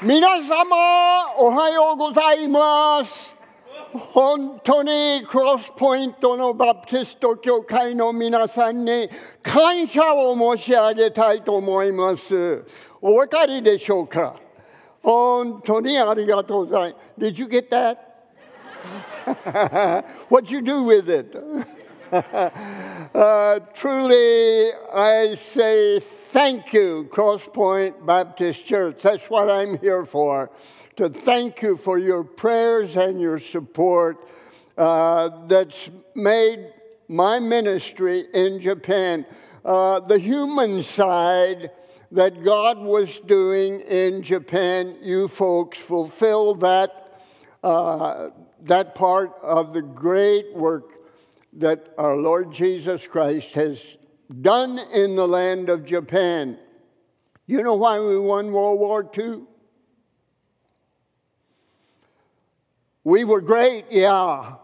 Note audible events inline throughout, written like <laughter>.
皆様、おはようございます。本当にクロスポイントのバプテスト教会の皆さんに感謝を申し上げたいと思います。お分かりでしょうか？本当にありがとうございます。Did you get that? <laughs> What you do with it? <laughs> uh, truly, I say thank you, Crosspoint Baptist Church. That's what I'm here for. To thank you for your prayers and your support uh, that's made my ministry in Japan. Uh, the human side that God was doing in Japan, you folks fulfill that, uh, that part of the great work that our Lord Jesus Christ has done in the land of Japan. You know why we won World War II? We were great, yeah.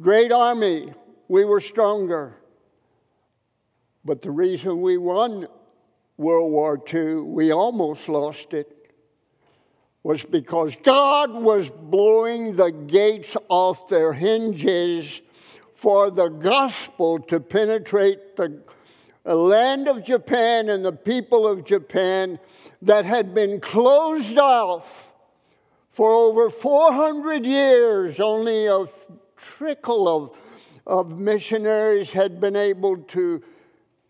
Great army. We were stronger. But the reason we won World War II, we almost lost it, was because God was blowing the gates off their hinges for the gospel to penetrate the land of Japan and the people of Japan that had been closed off for over 400 years. Only a trickle of, of missionaries had been able to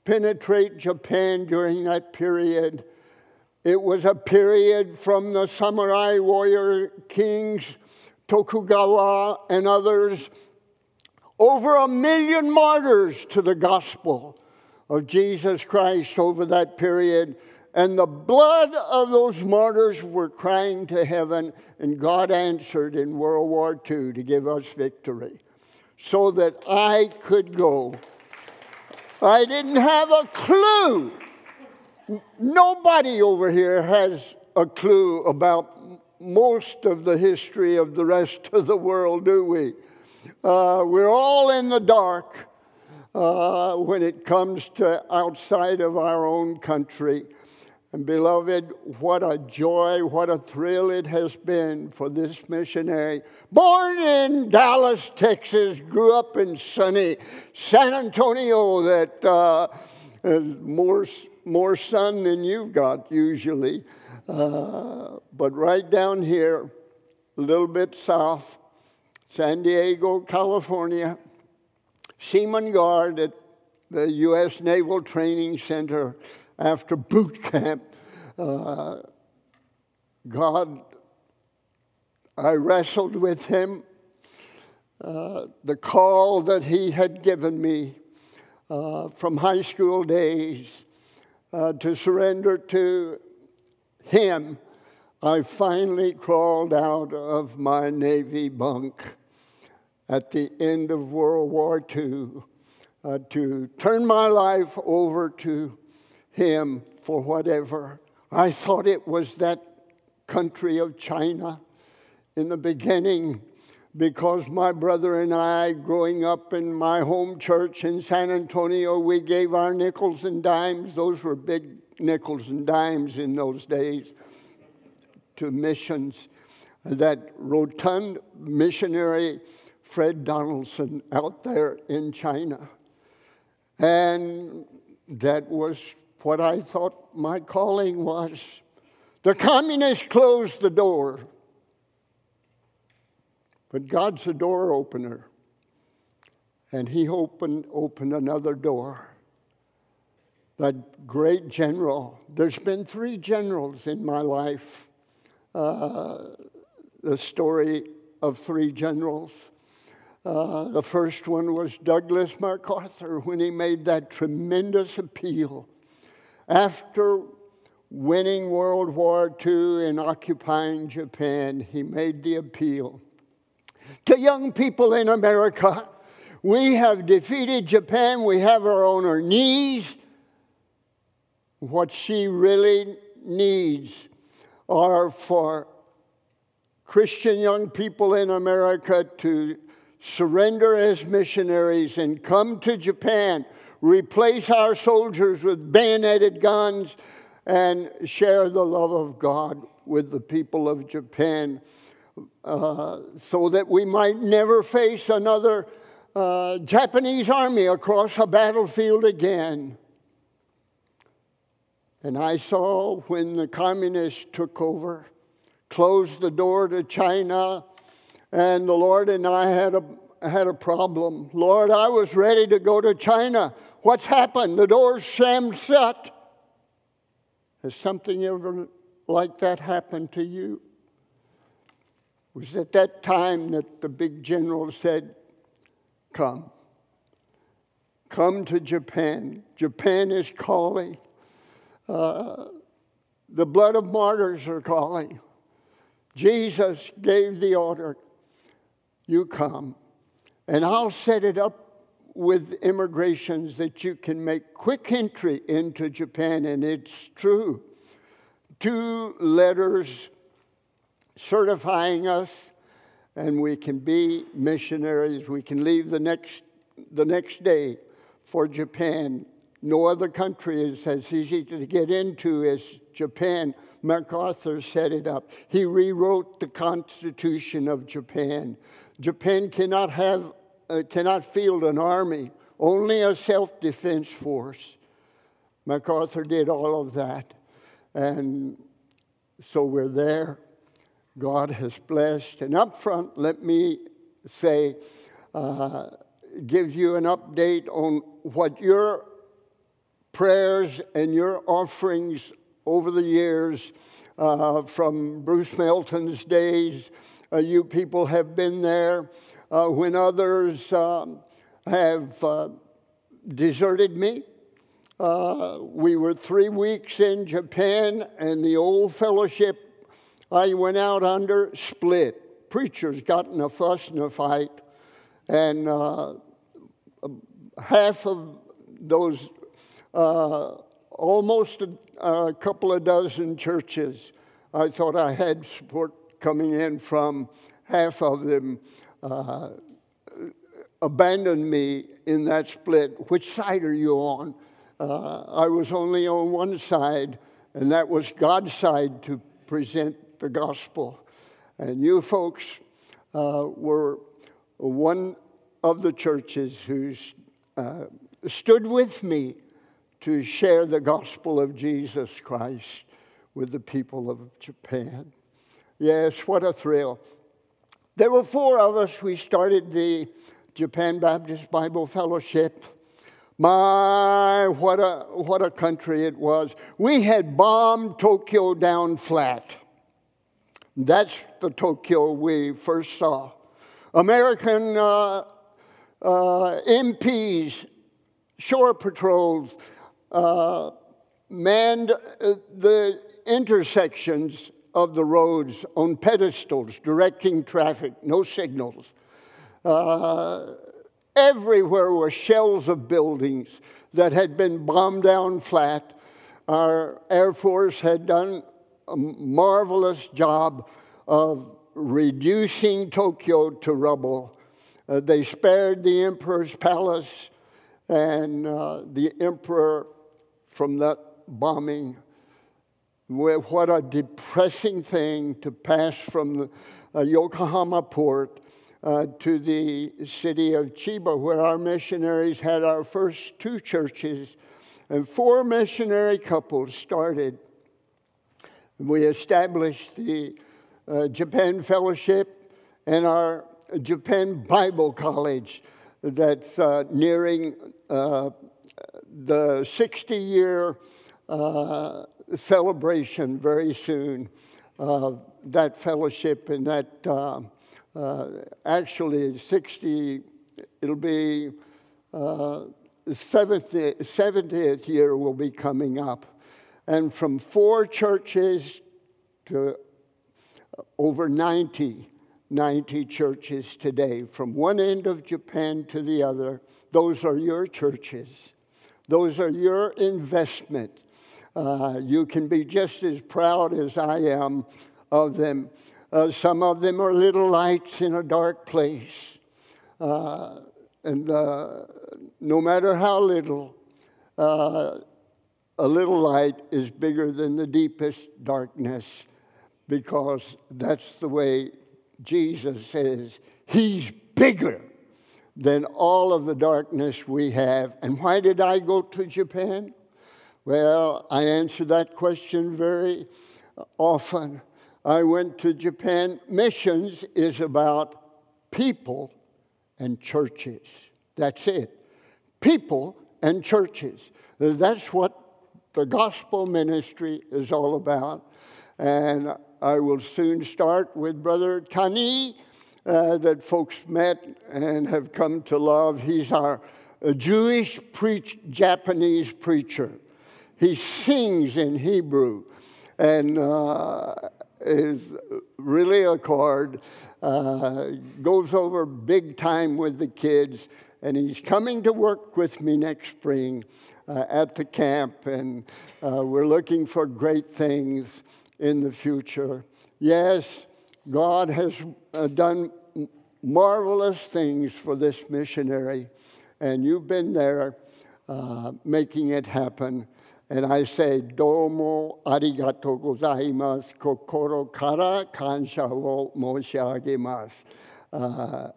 penetrate Japan during that period. It was a period from the samurai warrior kings, Tokugawa, and others over a million martyrs to the gospel of Jesus Christ over that period. And the blood of those martyrs were crying to heaven, and God answered in World War II to give us victory so that I could go. I didn't have a clue. Nobody over here has a clue about most of the history of the rest of the world, do we? Uh, we're all in the dark uh, when it comes to outside of our own country. And beloved, what a joy, what a thrill it has been for this missionary. Born in Dallas, Texas, grew up in sunny San Antonio, that uh, more, more sun than you've got usually. Uh, but right down here, a little bit south, San Diego, California, Seaman Guard at the U.S. Naval Training Center after boot camp. Uh, God, I wrestled with him. Uh, the call that he had given me uh, from high school days uh, to surrender to him, I finally crawled out of my Navy bunk at the end of World War II uh, to turn my life over to him for whatever. I thought it was that country of China in the beginning because my brother and I, growing up in my home church in San Antonio, we gave our nickels and dimes. Those were big nickels and dimes in those days to missions. That rotund missionary Fred Donaldson out there in China. And that was what I thought my calling was. The communists closed the door, but God's a door opener. And He opened, opened another door. That great general, there's been three generals in my life. Uh, the story of three generals. Uh, the first one was Douglas MacArthur when he made that tremendous appeal after winning World War II and occupying Japan. He made the appeal to young people in America. We have defeated Japan. We have her on her knees. What she really needs are for Christian young people in America to surrender as missionaries and come to Japan, replace our soldiers with bayoneted guns, and share the love of God with the people of Japan uh, so that we might never face another uh, Japanese army across a battlefield again. And I saw when the communists took over, closed the door to China, and the Lord and I had a, had a problem. Lord, I was ready to go to China. What's happened? The door's slammed shut. Has something ever like that happened to you? It was at that time that the big general said, Come. Come to Japan. Japan is calling. Uh, the blood of martyrs are calling. Jesus gave the order you come, and I'll set it up with immigrations that you can make quick entry into Japan, and it's true. Two letters certifying us, and we can be missionaries. We can leave the next, the next day for Japan. No other country is as easy to get into as Japan. MacArthur set it up. He rewrote the Constitution of Japan. Japan cannot have uh, cannot field an army, only a self defense force. MacArthur did all of that. And so we're there. God has blessed. And up front, let me say, uh, give you an update on what your prayers and your offerings over the years uh, from Bruce Melton's days. Uh, you people have been there uh, when others um, have uh, deserted me. Uh, we were three weeks in Japan, and the old fellowship I went out under split. Preachers got in a fuss and a fight, and uh, half of those, uh, almost a, a couple of dozen churches, I thought I had support coming in from half of them uh, abandoned me in that split. Which side are you on? Uh, I was only on one side, and that was God's side to present the gospel. And you folks uh, were one of the churches who uh, stood with me to share the gospel of Jesus Christ with the people of Japan. Yes, what a thrill. There were four of us. We started the Japan Baptist Bible Fellowship. My, what a, what a country it was. We had bombed Tokyo down flat. That's the Tokyo we first saw. American uh, uh, MPs, shore patrols, uh, manned uh, the intersections of the roads on pedestals directing traffic, no signals. Uh, everywhere were shells of buildings that had been bombed down flat. Our Air Force had done a marvelous job of reducing Tokyo to rubble. Uh, they spared the emperor's palace and uh, the emperor from that bombing what a depressing thing to pass from the uh, Yokohama port uh, to the city of Chiba, where our missionaries had our first two churches, and four missionary couples started. We established the uh, Japan Fellowship and our Japan Bible College that's uh, nearing uh, the 60 year uh, celebration very soon of that fellowship and that uh, uh, actually 60, it'll be uh, 70th, 70th year will be coming up. And from four churches to over 90, 90 churches today, from one end of Japan to the other, those are your churches. Those are your investment uh, you can be just as proud as I am of them. Uh, some of them are little lights in a dark place. Uh, and uh, no matter how little, uh, a little light is bigger than the deepest darkness. because that's the way Jesus says He's bigger than all of the darkness we have. And why did I go to Japan? Well, I answer that question very often. I went to Japan. Missions is about people and churches. That's it. People and churches. That's what the gospel ministry is all about. And I will soon start with Brother Tani, uh, that folks met and have come to love. He's our Jewish Japanese preacher. He sings in Hebrew and uh, is really a chord. Uh, goes over big time with the kids, and he's coming to work with me next spring uh, at the camp, and uh, we're looking for great things in the future. Yes, God has uh, done marvelous things for this missionary, and you've been there uh, making it happen. And I say, Domo arigato gozaimasu, kokoro kara kansha wo moshiagemasu. Uh,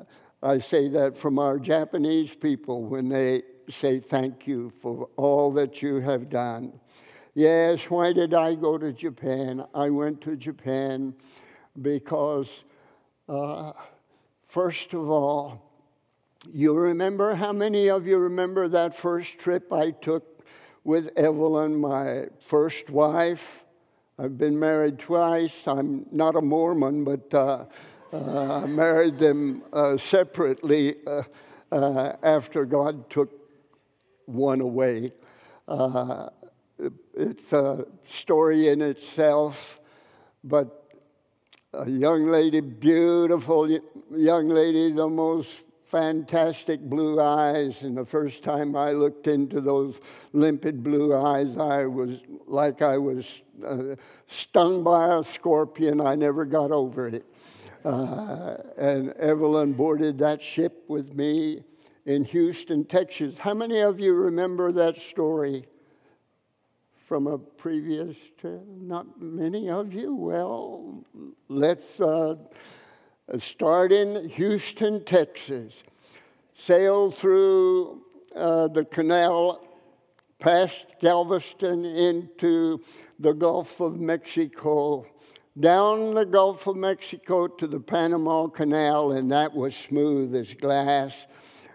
I say that from our Japanese people when they say thank you for all that you have done. Yes, why did I go to Japan? I went to Japan because, uh, first of all, you remember how many of you remember that first trip I took with Evelyn, my first wife? I've been married twice. I'm not a Mormon, but uh, uh, I married them uh, separately uh, uh, after God took one away. Uh, it's a story in itself, but a young lady, beautiful young lady, the most fantastic blue eyes. And the first time I looked into those limpid blue eyes, I was like I was uh, stung by a scorpion. I never got over it. Uh, and Evelyn boarded that ship with me in Houston, Texas. How many of you remember that story from a previous trip? Not many of you. Well, let's uh, start in Houston, Texas. Sail through uh, the canal past Galveston into the Gulf of Mexico, down the Gulf of Mexico to the Panama Canal, and that was smooth as glass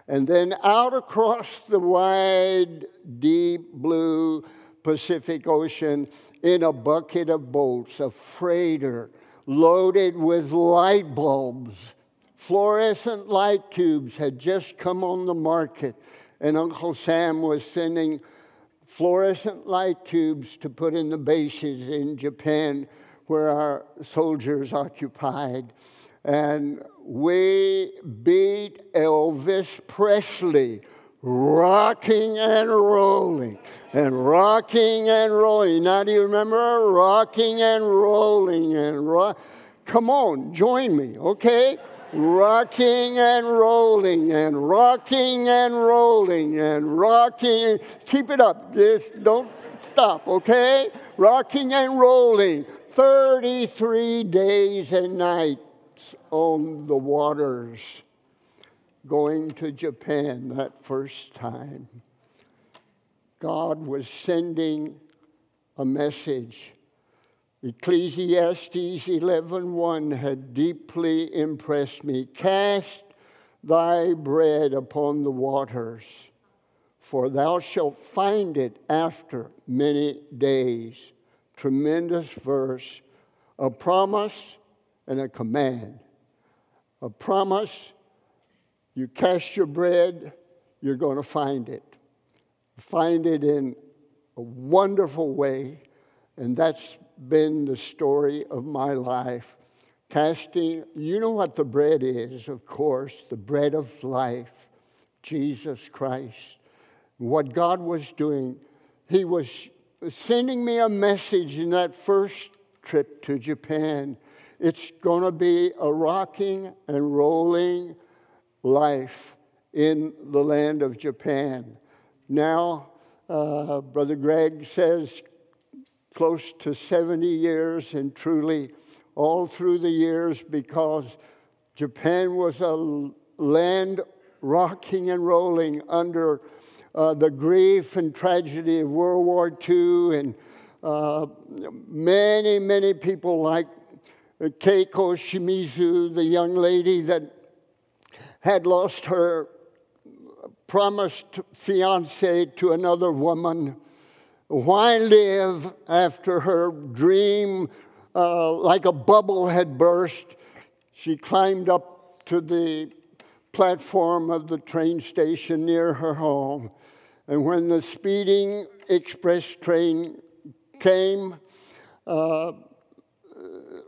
and then out across the wide, deep blue Pacific Ocean in a bucket of boats, a freighter loaded with light bulbs. Fluorescent light tubes had just come on the market, and Uncle Sam was sending fluorescent light tubes to put in the bases in Japan where our soldiers occupied. And we beat Elvis Presley rocking and rolling and rocking and rolling. Now, do you remember rocking and rolling and rock? Come on, join me, okay? rocking and rolling and rocking and rolling and rocking. Keep it up. Just don't stop, okay? Rocking and rolling. 33 days and nights on the waters going to Japan that first time. God was sending a message. Ecclesiastes 11:1 had deeply impressed me. Cast thy bread upon the waters, for thou shalt find it after many days. Tremendous verse, a promise and a command. A promise, you cast your bread, you're going to find it. Find it in a wonderful way, and that's been the story of my life. Casting, you know what the bread is, of course, the bread of life, Jesus Christ. What God was doing, He was sending me a message in that first trip to Japan it's going to be a rocking and rolling life in the land of Japan. Now, uh, Brother Greg says close to 70 years, and truly, all through the years because Japan was a land rocking and rolling under uh, the grief and tragedy of World War II, and uh, many, many people like Keiko Shimizu, the young lady that had lost her promised fiance to another woman. Why live after her dream, uh, like a bubble, had burst? She climbed up to the platform of the train station near her home. And when the speeding express train came, uh,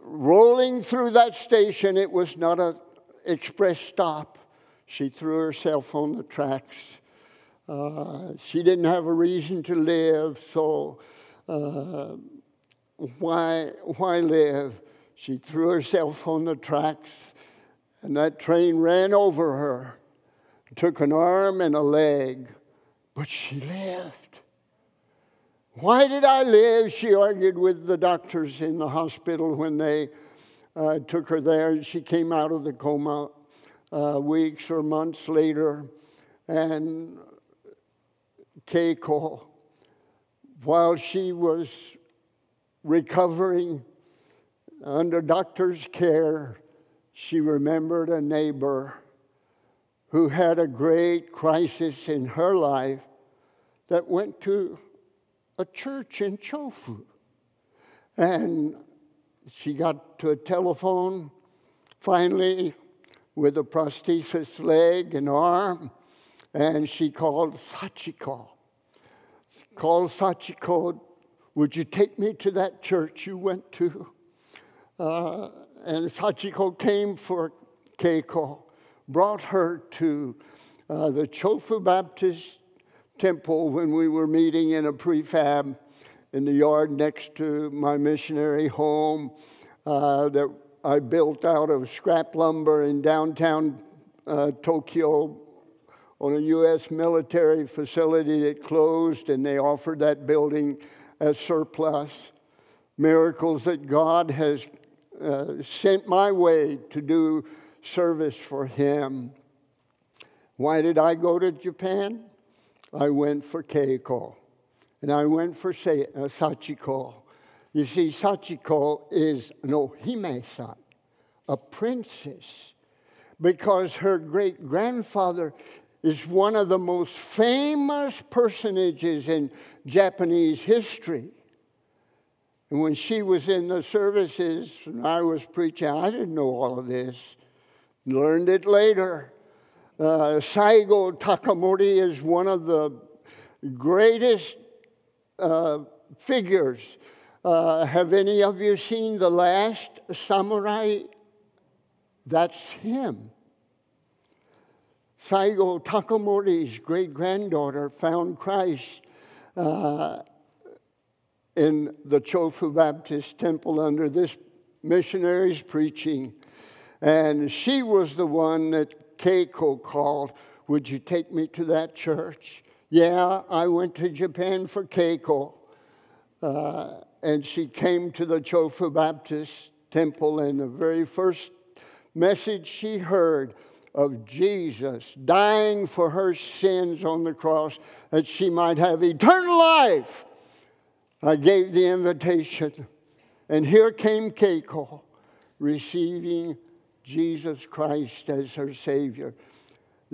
rolling through that station, it was not an express stop. She threw herself on the tracks. Uh, she didn't have a reason to live, so uh, why, why live? She threw herself on the tracks, and that train ran over her, took an arm and a leg, but she lived. Why did I live? She argued with the doctors in the hospital when they uh, took her there. She came out of the coma uh, weeks or months later, and Keiko, while she was recovering under doctor's care, she remembered a neighbor who had a great crisis in her life that went to a church in Chofu. And she got to a telephone finally with a prosthesis leg and arm, and she called Sachiko. Called Sachiko, would you take me to that church you went to? Uh, and Sachiko came for Keiko, brought her to uh, the Chofu Baptist Temple when we were meeting in a prefab in the yard next to my missionary home uh, that I built out of scrap lumber in downtown uh, Tokyo on a U.S. military facility that closed, and they offered that building as surplus. Miracles that God has uh, sent my way to do service for Him. Why did I go to Japan? I went for Keiko, and I went for uh, Sachiko. You see, Sachiko is no Hime-san, a princess, because her great grandfather is one of the most famous personages in Japanese history. And when she was in the services and I was preaching, I didn't know all of this. Learned it later. Uh, Saigo Takamori is one of the greatest uh, figures uh, have any of you seen The Last Samurai? That's him. Saigo Takamori's great granddaughter found Christ uh, in the Chofu Baptist Temple under this missionary's preaching. And she was the one that Keiko called, Would you take me to that church? Yeah, I went to Japan for Keiko. Uh, and she came to the Chofu Baptist Temple, and the very first message she heard of Jesus dying for her sins on the cross that she might have eternal life. I gave the invitation, and here came Keiko receiving Jesus Christ as her Savior.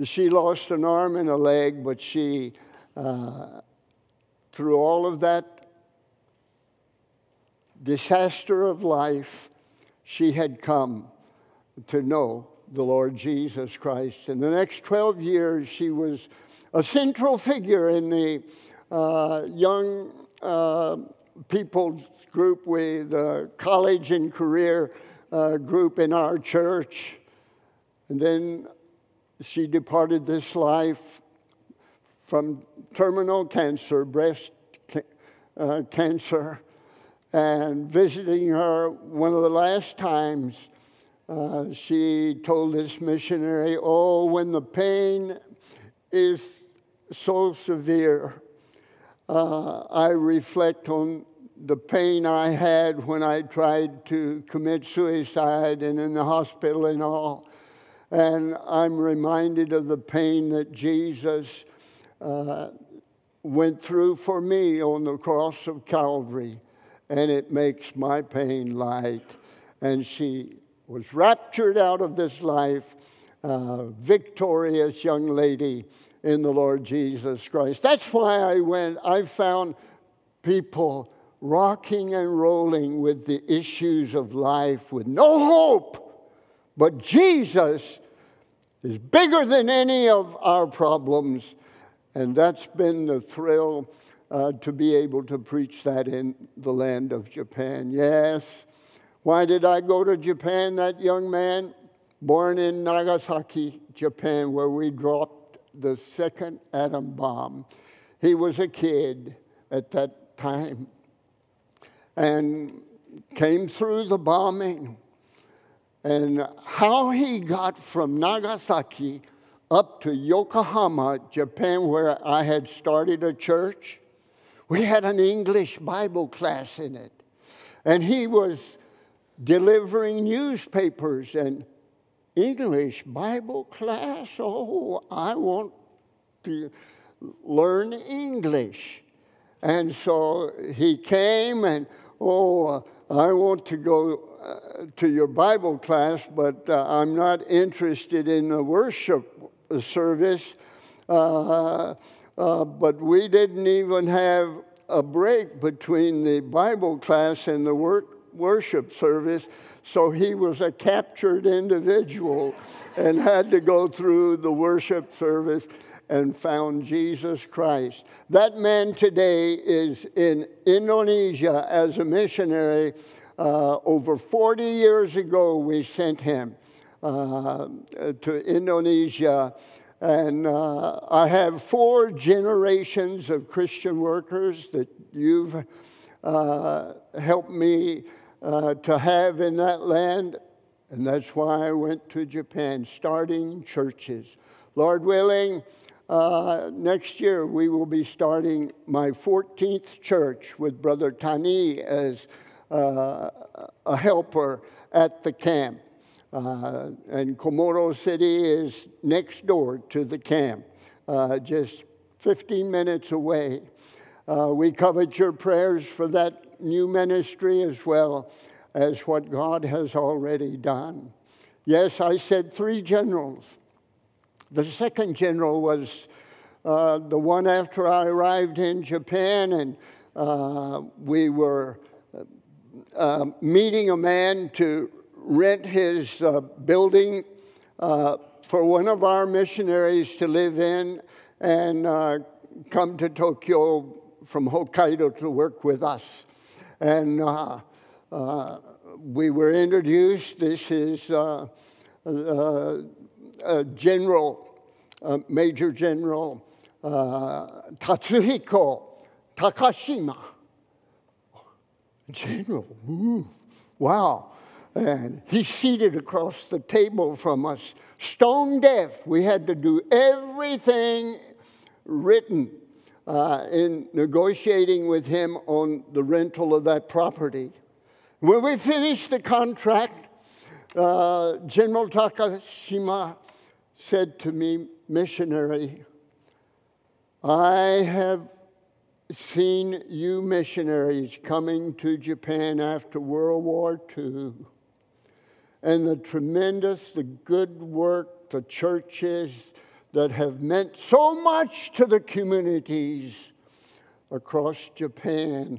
She lost an arm and a leg, but she, uh, through all of that disaster of life, she had come to know the Lord Jesus Christ. In the next 12 years, she was a central figure in the uh, young uh, people's group with uh, college and career uh, group in our church. And then she departed this life from terminal cancer, breast ca- uh, cancer and visiting her one of the last times, uh, she told this missionary, Oh, when the pain is so severe, uh, I reflect on the pain I had when I tried to commit suicide and in the hospital and all. And I'm reminded of the pain that Jesus uh, went through for me on the cross of Calvary. And it makes my pain light. And she was raptured out of this life, victorious young lady in the Lord Jesus Christ. That's why I went. I found people rocking and rolling with the issues of life with no hope. But Jesus is bigger than any of our problems. And that's been the thrill uh, to be able to preach that in the land of Japan. Yes. Why did I go to Japan, that young man? Born in Nagasaki, Japan, where we dropped the second atom bomb. He was a kid at that time and came through the bombing. And how he got from Nagasaki up to Yokohama, Japan, where I had started a church, we had an English Bible class in it. And he was delivering newspapers and English Bible class. Oh, I want to learn English. And so he came and oh, I want to go uh, to your Bible class, but uh, I'm not interested in the worship service. Uh, uh, but we didn't even have a break between the Bible class and the work, worship service, so he was a captured individual and had to go through the worship service and found Jesus Christ. That man today is in Indonesia as a missionary. Uh, over 40 years ago, we sent him uh, to Indonesia. And uh, I have four generations of Christian workers that you've uh, helped me uh, to have in that land. And that's why I went to Japan, starting churches. Lord willing, uh, next year, we will be starting my 14th church with Brother Tani as uh, a helper at the camp. Uh, and Komoro City is next door to the camp, uh, just 15 minutes away. Uh, we covet your prayers for that new ministry as well as what God has already done. Yes, I said three generals. The second general was uh, the one after I arrived in Japan, and uh, we were uh, meeting a man to rent his uh, building uh, for one of our missionaries to live in and uh, come to Tokyo from Hokkaido to work with us. And we were introduced. This is a general, uh, Major General uh, Tatsuhiko Takashima. General, ooh, wow. And he's seated across the table from us, stone deaf. We had to do everything written uh, in negotiating with him on the rental of that property. When we finished the contract, uh, General Takashima said to me, Missionary, I have seen you missionaries coming to Japan after World War II and the tremendous, the good work, the churches that have meant so much to the communities across Japan.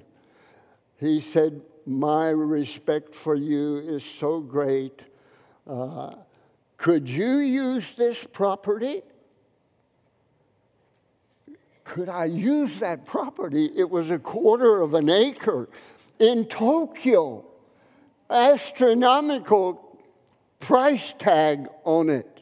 He said, My respect for you is so great. Uh, could you use this property? Could I use that property? It was a quarter of an acre in Tokyo. Astronomical price tag on it.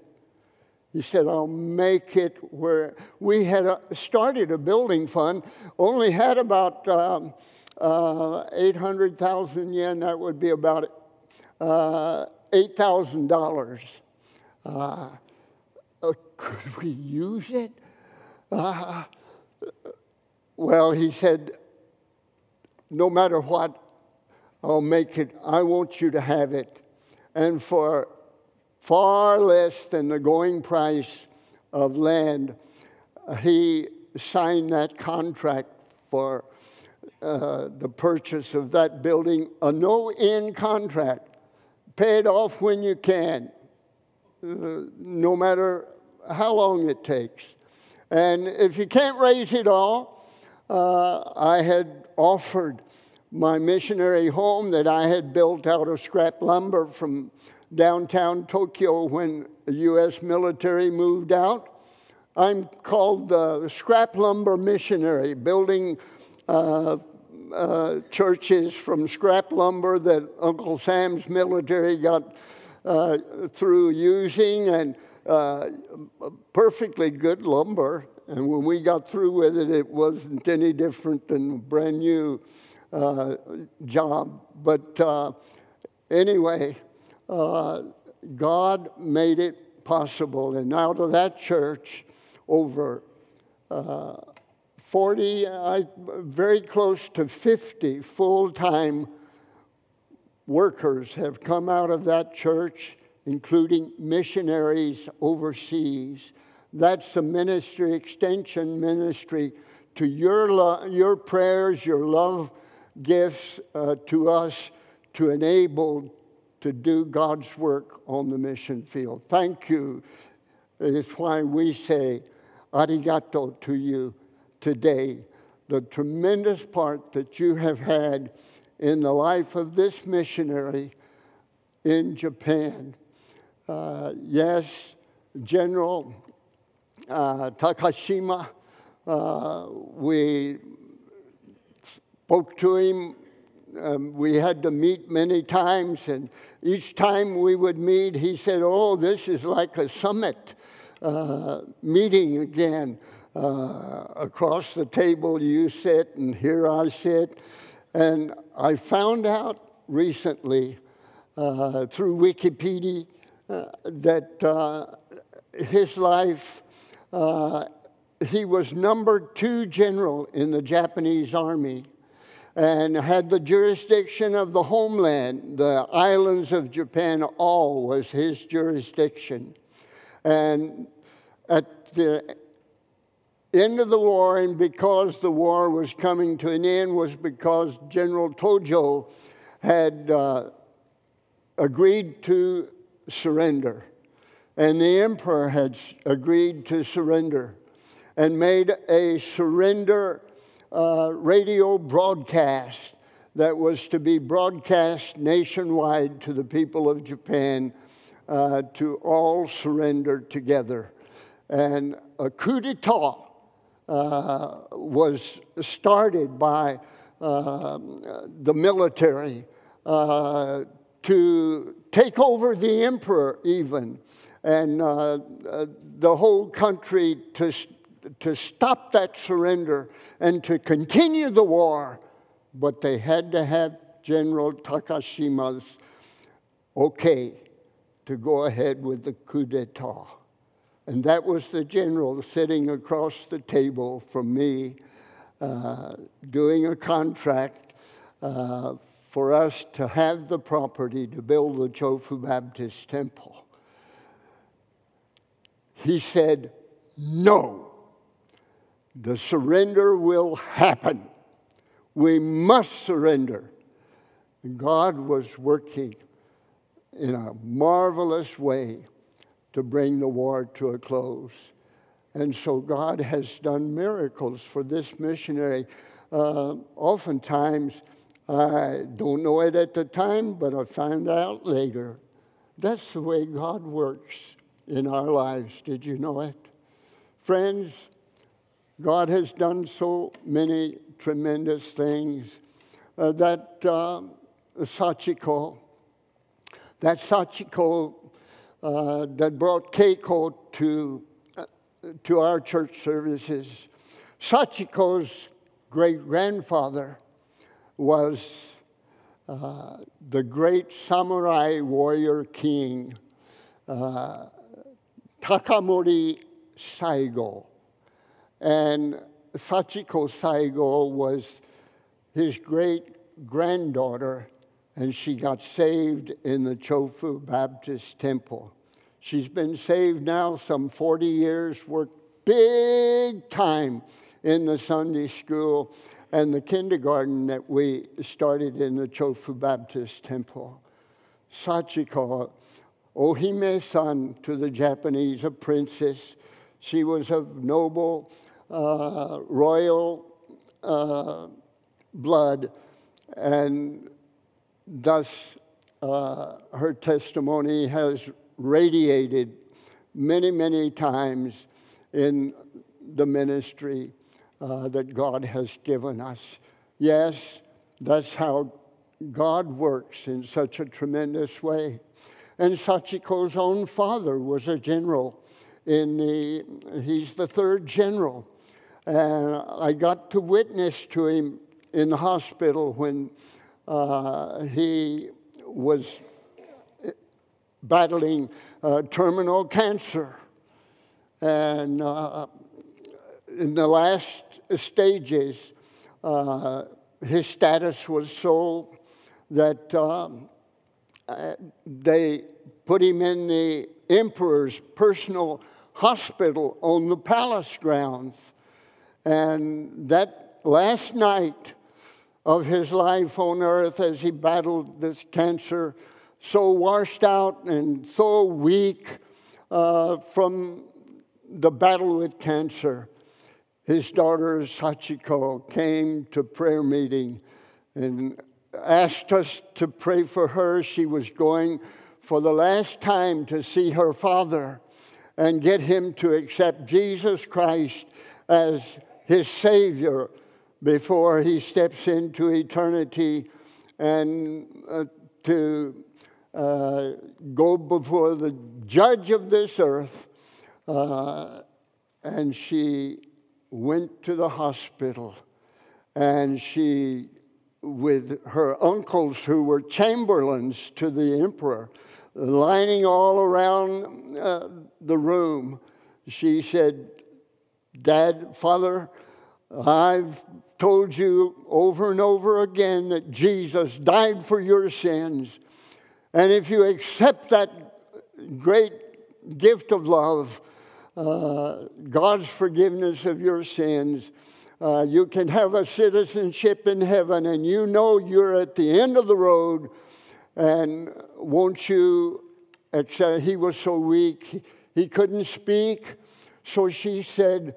He said, I'll make it where we had started a building fund, only had about um, uh, 800,000 yen, that would be about uh, $8,000. Uh, uh, could we use it? Uh, well, he said, no matter what, I'll make it. I want you to have it. And for far less than the going price of land, he signed that contract for uh, the purchase of that building, a no end contract. Pay it off when you can, uh, no matter how long it takes. And if you can't raise it all, uh, I had offered my missionary home that I had built out of scrap lumber from downtown Tokyo when the U.S. military moved out. I'm called the scrap lumber missionary, building uh, uh, churches from scrap lumber that Uncle Sam's military got uh, through using, and uh, perfectly good lumber. And when we got through with it, it wasn't any different than a brand new uh, job. But uh, God made it possible. And out of that church, over uh, 40, I, very close to 50 full time workers have come out of that church, including missionaries overseas. That's the ministry, extension ministry to your, lo- your prayers, your love gifts uh, to us to enable to do God's work on the mission field. Thank you. It's why we say, arigato to you today. The tremendous part that you have had in the life of this missionary in Japan. Uh, yes, General uh, Takashima, uh, we spoke to him. Um, we had to meet many times, and each time we would meet, he said, Oh, this is like a summit uh, meeting again. Uh, across the table you sit, and here I sit. And I found out recently uh, through Wikipedia uh, that uh, his life, uh, he was number two general in the Japanese army and had the jurisdiction of the homeland. The islands of Japan, all was his jurisdiction. And at the end of the war, and because the war was coming to an end, was because General Tojo had uh, agreed to surrender. And the emperor had agreed to surrender and made a surrender uh, radio broadcast that was to be broadcast nationwide to the people of Japan uh, to all surrender together. And a coup d'etat uh, was started by uh, the military uh, to take over the emperor, even, and uh, the whole country to, to stop that surrender and to continue the war. But they had to have General Takashima's okay to go ahead with the coup d'etat. And that was the general sitting across the table from me, uh, doing a contract uh, for us to have the property to build the Chofu Baptist Temple. He said, No, the surrender will happen. We must surrender. God was working in a marvelous way to bring the war to a close. And so God has done miracles for this missionary. Uh, oftentimes, I don't know it at the time, but I find out later. That's the way God works in our lives. Did you know it? Friends, God has done so many tremendous things uh, that uh, Sachiko, that Sachiko uh, that brought Keiko to, uh, to our church services. Sachiko's great grandfather was uh, the great samurai warrior king, uh, Takamori Saigo. And Sachiko Saigo was his great granddaughter, and she got saved in the Chofu Baptist Temple. She's been saved now some 40 years, worked big time in the Sunday school and the kindergarten that we started in the Chofu Baptist Temple. Sachiko, Ohime san to the Japanese, a princess. She was of noble, uh, royal uh, blood, and thus uh, her testimony has radiated many, many times in the ministry uh, that God has given us. Yes, that's how God works in such a tremendous way. And Sachiko's own father was a general in the, he's the third general. And I got to witness to him in the hospital when uh, he was battling uh, terminal cancer. And uh, in the last stages, uh, his status was so that um, uh, they put him in the emperor's personal hospital on the palace grounds. And that last night of his life on earth, as he battled this cancer, so washed out and so weak uh, from the battle with cancer, his daughter Sachiko came to prayer meeting and asked us to pray for her. She was going for the last time to see her father and get him to accept Jesus Christ as his Savior before he steps into eternity and uh, to uh, go before the judge of this earth. Uh, and she went to the hospital and she, with her uncles who were chamberlains to the emperor, lining all around uh, the room, she said, Dad, Father, I've told you over and over again that Jesus died for your sins. And if you accept that great gift of love, uh, God's forgiveness of your sins, uh, you can have a citizenship in heaven, and you know you're at the end of the road. And won't you accept? He was so weak, he couldn't speak. So she said,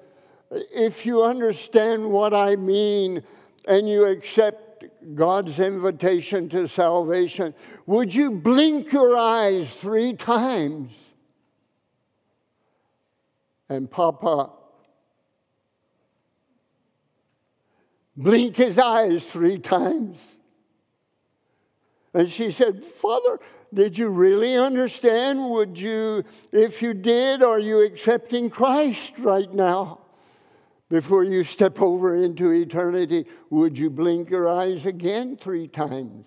If you understand what I mean and you accept God's invitation to salvation, would you blink your eyes three times? And Papa blinked his eyes three times. And she said, Father, did you really understand? Would you, if you did, are you accepting Christ right now? Before you step over into eternity, would you blink your eyes again three times?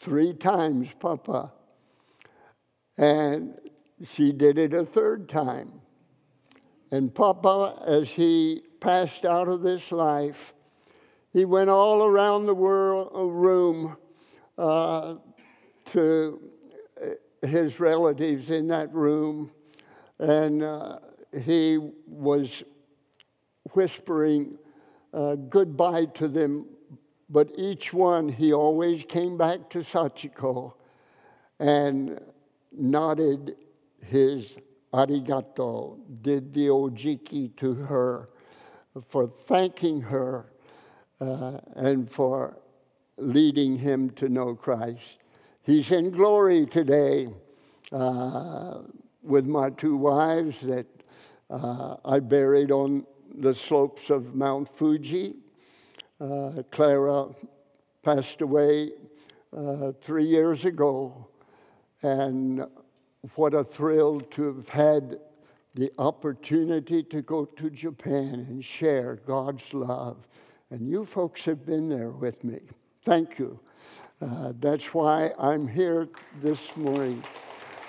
Three times, Papa. And she did it a third time. And Papa, as he passed out of this life, he went all around the world, uh, room uh, to uh, his relatives in that room and uh, he was whispering uh, goodbye to them, but each one he always came back to Sachiko and nodded his arigato, did the ojigi to her for thanking her uh, and for leading him to know Christ. He's in glory today. Uh, with my two wives that uh, I buried on the slopes of Mount Fuji. Uh, Clara passed away uh, three years ago, and what a thrill to have had the opportunity to go to Japan and share God's love. And you folks have been there with me. Thank you. Uh, that's why I'm here this morning.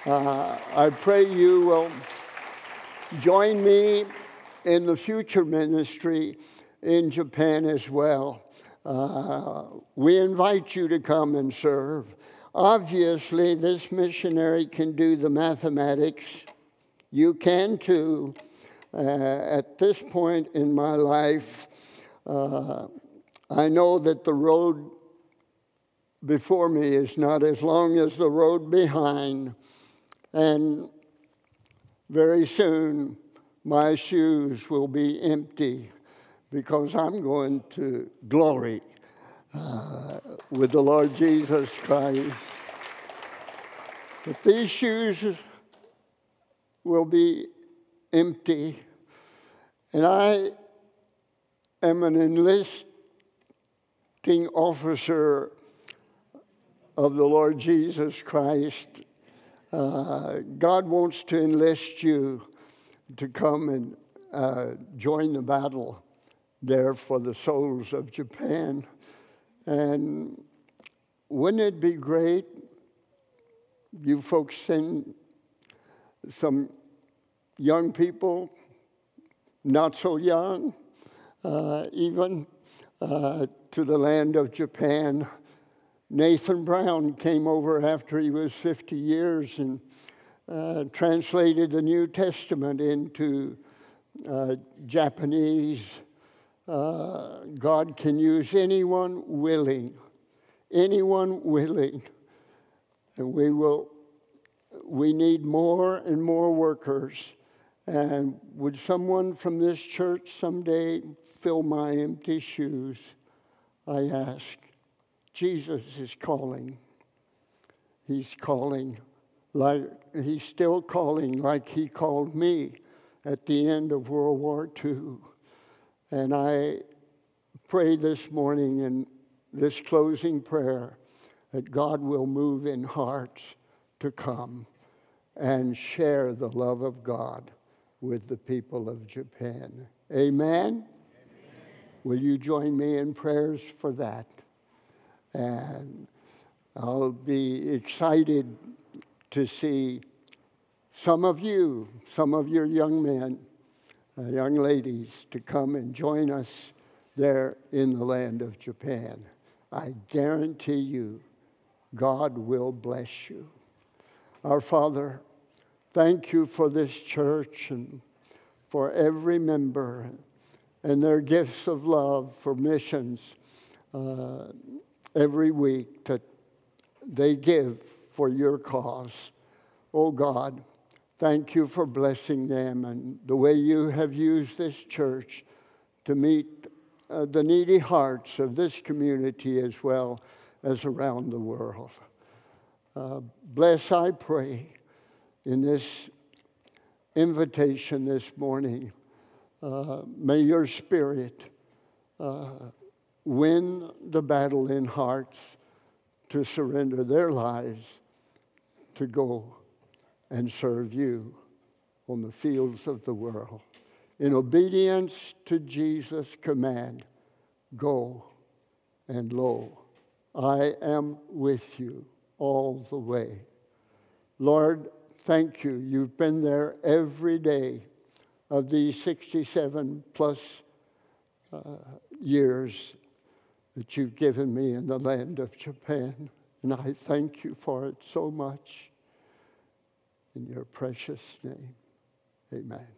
Uh, I pray you will join me in the future ministry in Japan as well. Uh, we invite you to come and serve. Obviously, this missionary can do the mathematics. You can too. Uh, at this point in my life, uh, I know that the road before me is not as long as the road behind. And very soon, my shoes will be empty because I'm going to glory uh, with the Lord Jesus Christ. But these shoes will be empty, and I am an enlisting officer of the Lord Jesus Christ. Uh, God wants to enlist you to come and uh, join the battle there for the souls of Japan. And wouldn't it be great? You folks send some young people, not so young, uh, even uh, to the land of Japan Nathan Brown came over after he was 50 years and uh, translated the New Testament into uh, Japanese. Uh, God can use anyone willing, anyone willing. And we will, we need more and more workers. And would someone from this church someday fill my empty shoes? I ask. Jesus is calling. He's calling like he's still calling like he called me at the end of World War II. And I pray this morning in this closing prayer that God will move in hearts to come and share the love of God with the people of Japan. Amen? Amen. Will you join me in prayers for that? And I'll be excited to see some of you, some of your young men, uh, young ladies, to come and join us there in the land of Japan. I guarantee you, God will bless you. Our Father, thank you for this church and for every member and their gifts of love for missions. Uh, every week that they give for your cause. Oh God, thank you for blessing them and the way you have used this church to meet uh, the needy hearts of this community as well as around the world. Uh, bless, I pray, in this invitation this morning. Uh, may your spirit uh, win the battle in hearts to surrender their lives to go and serve you on the fields of the world. In obedience to Jesus' command, go and lo, I am with you all the way. Lord, thank you. You've been there every day of these 67 plus uh, years that you've given me in the land of Japan. And I thank you for it so much. In your precious name, amen.